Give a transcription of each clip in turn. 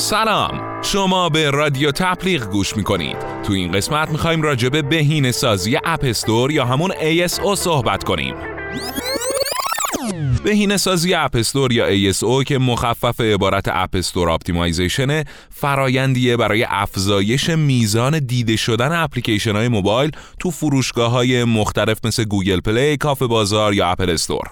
سلام. شما به رادیو تبلیغ گوش می‌کنید. تو این قسمت می‌خوایم راجع به بهینه سازی App Store یا همون ASO صحبت کنیم. بهینه سازی App Store یا ASO که مخفف عبارت App Store optimization فرایندیه برای افزایش میزان دیده شدن اپلیکیشن های موبایل تو فروشگاه های مختلف مثل Google Play، کافه بازار یا Apple Store.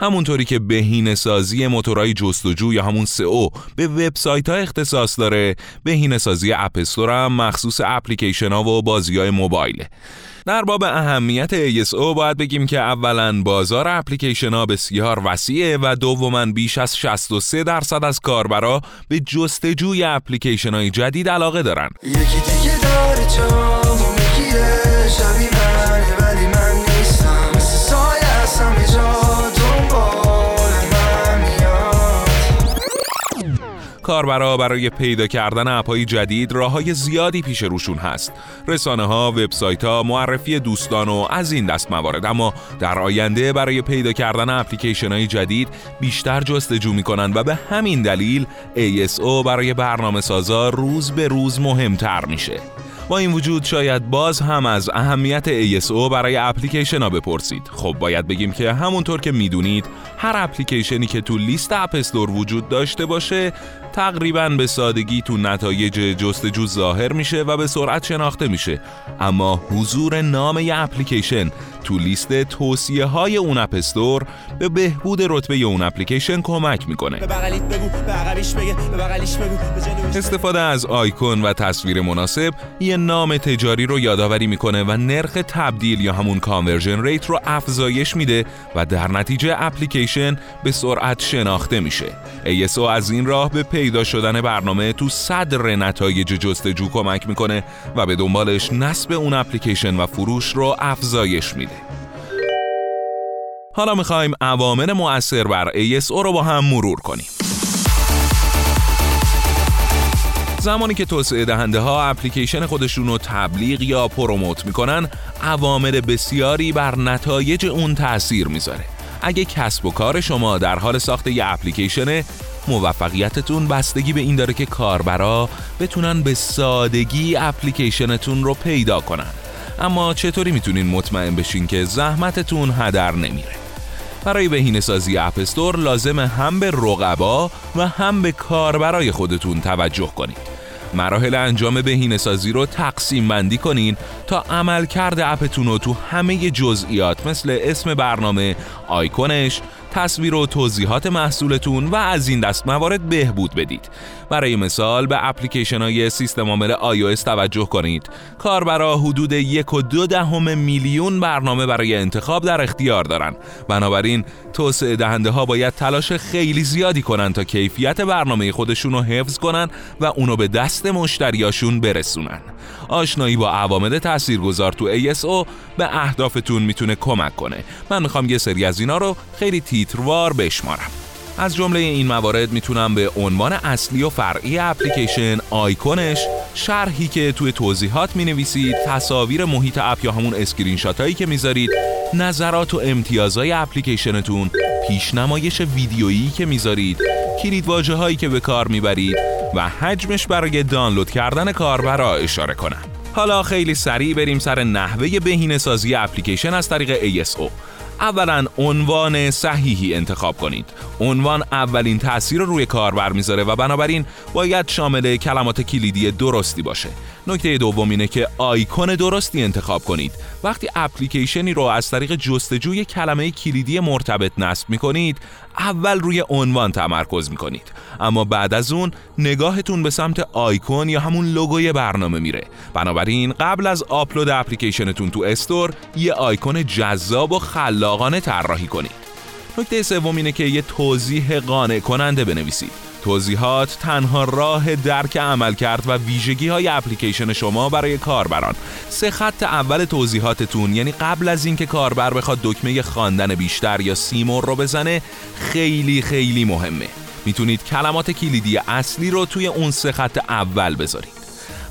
همونطوری که بهینه سازی موتورهای جستجو یا همون سئو به وبسایت ها اختصاص داره بهینه سازی اپستور هم مخصوص اپلیکیشن ها و بازی های موبایله در باب اهمیت ASO باید بگیم که اولا بازار اپلیکیشن ها بسیار وسیعه و دوما بیش از 63 درصد از کاربرا به جستجوی اپلیکیشن های جدید علاقه دارن. یکی دیگه داره کاربرا برای پیدا کردن اپهای جدید راه های زیادی پیش روشون هست. رسانه ها، وبسایت ها، معرفی دوستان و از این دست موارد. اما در آینده برای پیدا کردن اپلیکیشن های جدید بیشتر جستجو می‌کنن و به همین دلیل ASO برای برنامه سازا روز به روز مهمتر میشه. با این وجود شاید باز هم از اهمیت ASO برای اپلیکیشن ها بپرسید. خب باید بگیم که همونطور که می‌دونید هر اپلیکیشنی که تو لیست App Store وجود داشته باشه تقریبا به سادگی تو نتایج جستجو ظاهر میشه و به سرعت شناخته میشه. اما حضور نام یه اپلیکیشن تو لیست توصیه های اون App Store به بهبود رتبه اون اپلیکیشن کمک می‌کنه. استفاده از آیکون و تصویر مناسب یه نام تجاری رو یادآوری می‌کنه و نرخ تبدیل یا همون conversion rate رو افزایش میده و در نتیجه اپلیکیشن به سرعت شناخته میشه. ASO از این راه به پیدا شدن برنامه تو صدر نتایج جستجو کمک می‌کنه و به دنبالش نصب اون اپلیکیشن و فروش رو افزایش میده. حالا می‌خوایم عوامل مؤثر بر ASO رو با هم مرور کنیم. زمانی که توسعه دهنده ها اپلیکیشن خودشون رو تبلیغ یا پروموت می‌کنن عوامل بسیاری بر نتایج اون تاثیر می‌ذاره. اگه کسب و کار شما در حال ساخت یه اپلیکیشنه موفقیتتون بستگی به این داره که کاربرا بتونن به سادگی اپلیکیشنتون رو پیدا کنن. اما چطوری می‌تونین مطمئن بشین که زحمتتون هدر نمیره؟ برای بهینه سازی اپستور لازم هم به رقبا و هم به کاربرای خودتون توجه کنید. مراحل انجام بهینه سازی رو تقسیم بندی کنین تا عملکرد اپتون رو تو همه جزئیات مثل اسم برنامه، آیکونش، تصویر و توضیحات محصولتون و از این دست موارد بهبود بدید. برای مثال به اپلیکیشن های سیستم عامل iOS توجه کنید. کاربرا حدود یک و دو دهم میلیون برنامه برای انتخاب در اختیار دارند بنابراین توسعه دهنده ها باید تلاش خیلی زیادی کنند تا کیفیت برنامه خودشون رو حفظ کنن و اونو به دست مشتریاشون برسونن. آشنایی با عوامل تاثیرگذار تو ASO به اهدافتون می‌تونه کمک کنه. من می‌خوام یه سری از اینا رو خیلی تیتروار بشمارم. از جمله این موارد می‌تونم به عنوان اصلی و فرعی اپلیکیشن آیکونش شرحی که توی توضیحات می نویسید تصاویر محیط اپ یا همون screen هایی که می‌ذارید نظرات و امتیازهای اپلیکیشنتون پیشنمایش ویدیویی که می‌ذارید کلید هایی که به کار می‌برید و حجمش برای دانلود کردن کاربرا اشاره کنم. حالا خیلی سریع بریم سر نحوه بهینه سازی اپلیکیشن از طریق ASO اولا عنوان صحیحی انتخاب کنید. عنوان اولین تاثیر رو روی کاربر می‌ذاره و بنابراین باید شامل کلمات کلیدی درستی باشه. نکته دوم اینه که آیکون درستی انتخاب کنید. وقتی اپلیکیشنی رو از طریق جستجوی کلمه کلیدی مرتبط نصب می‌کنید اول روی عنوان تمرکز می‌کنید. اما بعد از اون نگاهتون به سمت آیکون یا همون لوگوی برنامه میره. بنابراین قبل از آپلود اپلیکیشنتون تو استور یه آیکون جذاب و خلاقانه طراحی کنید. نکته سوم اینه که یه توضیح قانع کننده بنویسید. توضیحات تنها راه درک عمل کرد و ویژگی های اپلیکیشن شما برای کاربران. سه خط اول توضیحاتتون یعنی قبل از اینکه کاربر بخواد دکمه خواندن بیشتر یا سیمور رو بزنه خیلی خیلی مهمه. می‌تونید کلمات کلیدی اصلی رو توی اون سه خط اول بذارید.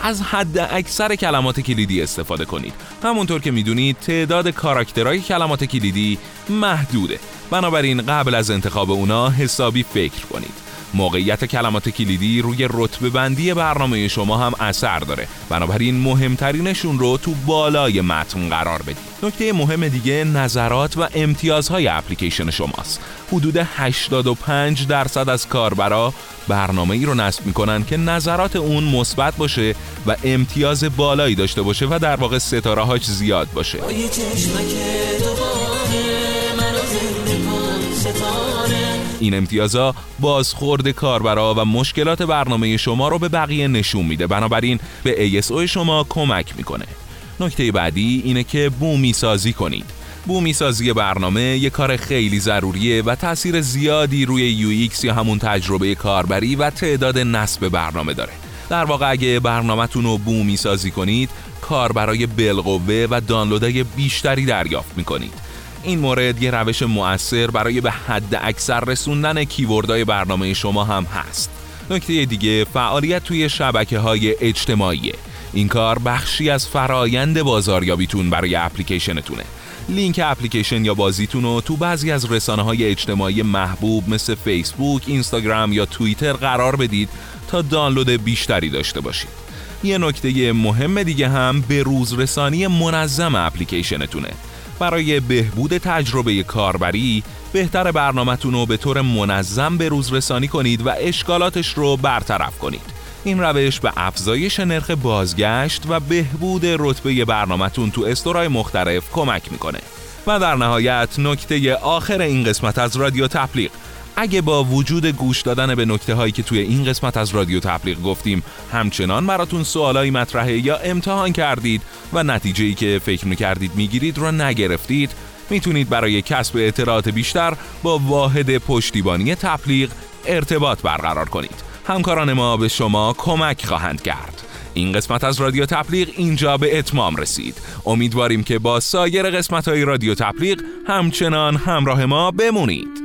از حد اکثر کلمات کلیدی استفاده کنید. همونطور که می‌دونید تعداد کاراکترهای کلمات کلیدی محدوده. بنابراین قبل از انتخاب اونا حسابی فکر کنید. موقعیت کلمات کلیدی روی رتبه بندی برنامه شما هم اثر داره. بنابراین مهمترینشون رو تو بالای متن قرار بدید. نکته مهم دیگه نظرات و امتیازهای اپلیکیشن شماست. حدود 85 درصد از کاربرا برنامه ای رو نصب می‌کنن که نظرات اون مثبت باشه و امتیاز بالایی داشته باشه و در واقع ستاره هاش زیاد باشه. این امتیازها بازخورد کاربرا و مشکلات برنامه شما رو به بقیه نشون میده. بنابراین به ASO شما کمک می‌کنه. نکته بعدی اینه که بومی سازی کنید. بومی سازی برنامه یه کار خیلی ضروریه و تاثیر زیادی روی یو یا همون تجربه کاربری و تعداد نصب برنامه داره. در واقع اگه برنامهتون رو بومی سازی کنید کار برای بالقوه و دانلودهای بیشتری دریافت می‌کنید. این مورد یه روش مؤثر برای به حد اکثر رسوندن کیوردهای برنامه شما هم هست نکته دیگه فعالیت توی شبکه های اجتماعیه این کار بخشی از فرایند بازاریابیتون برای اپلیکیشنتونه لینک اپلیکیشن یا بازیتون رو تو بعضی از رسانه های اجتماعی محبوب مثل فیسبوک، اینستاگرام یا توییتر قرار بدید تا دانلود بیشتری داشته باشید. یه نکته مهم دیگه هم به روزرسانی منظم اپلیکیشنتونه. برای بهبود تجربه کاربری بهتر برنامهتون رو به طور منظم به روز رسانی کنید و اشکالاتش رو برطرف کنید. این روش به افزایش نرخ بازگشت و بهبود رتبه برنامهتون تو استورای مختلف کمک می‌کنه. و در نهایت نکته آخر این قسمت از رادیو تبلیغ اگه با وجود گوش دادن به نکته هایی که توی این قسمت از رادیو تبلیغ گفتیم همچنان براتون سوالایی مطرحه یا امتحان کردید و نتیجه ای که فکر می‌کردید می‌گیرید رو نگرفتید می‌تونید برای کسب اطلاعات بیشتر با واحد پشتیبانی تبلیغ ارتباط برقرار کنید. همکاران ما به شما کمک خواهند کرد. این قسمت از رادیو تبلیغ اینجا به اتمام رسید. امیدواریم که با سایر قسمت های رادیو تبلیغ همچنان همراه ما بمونید.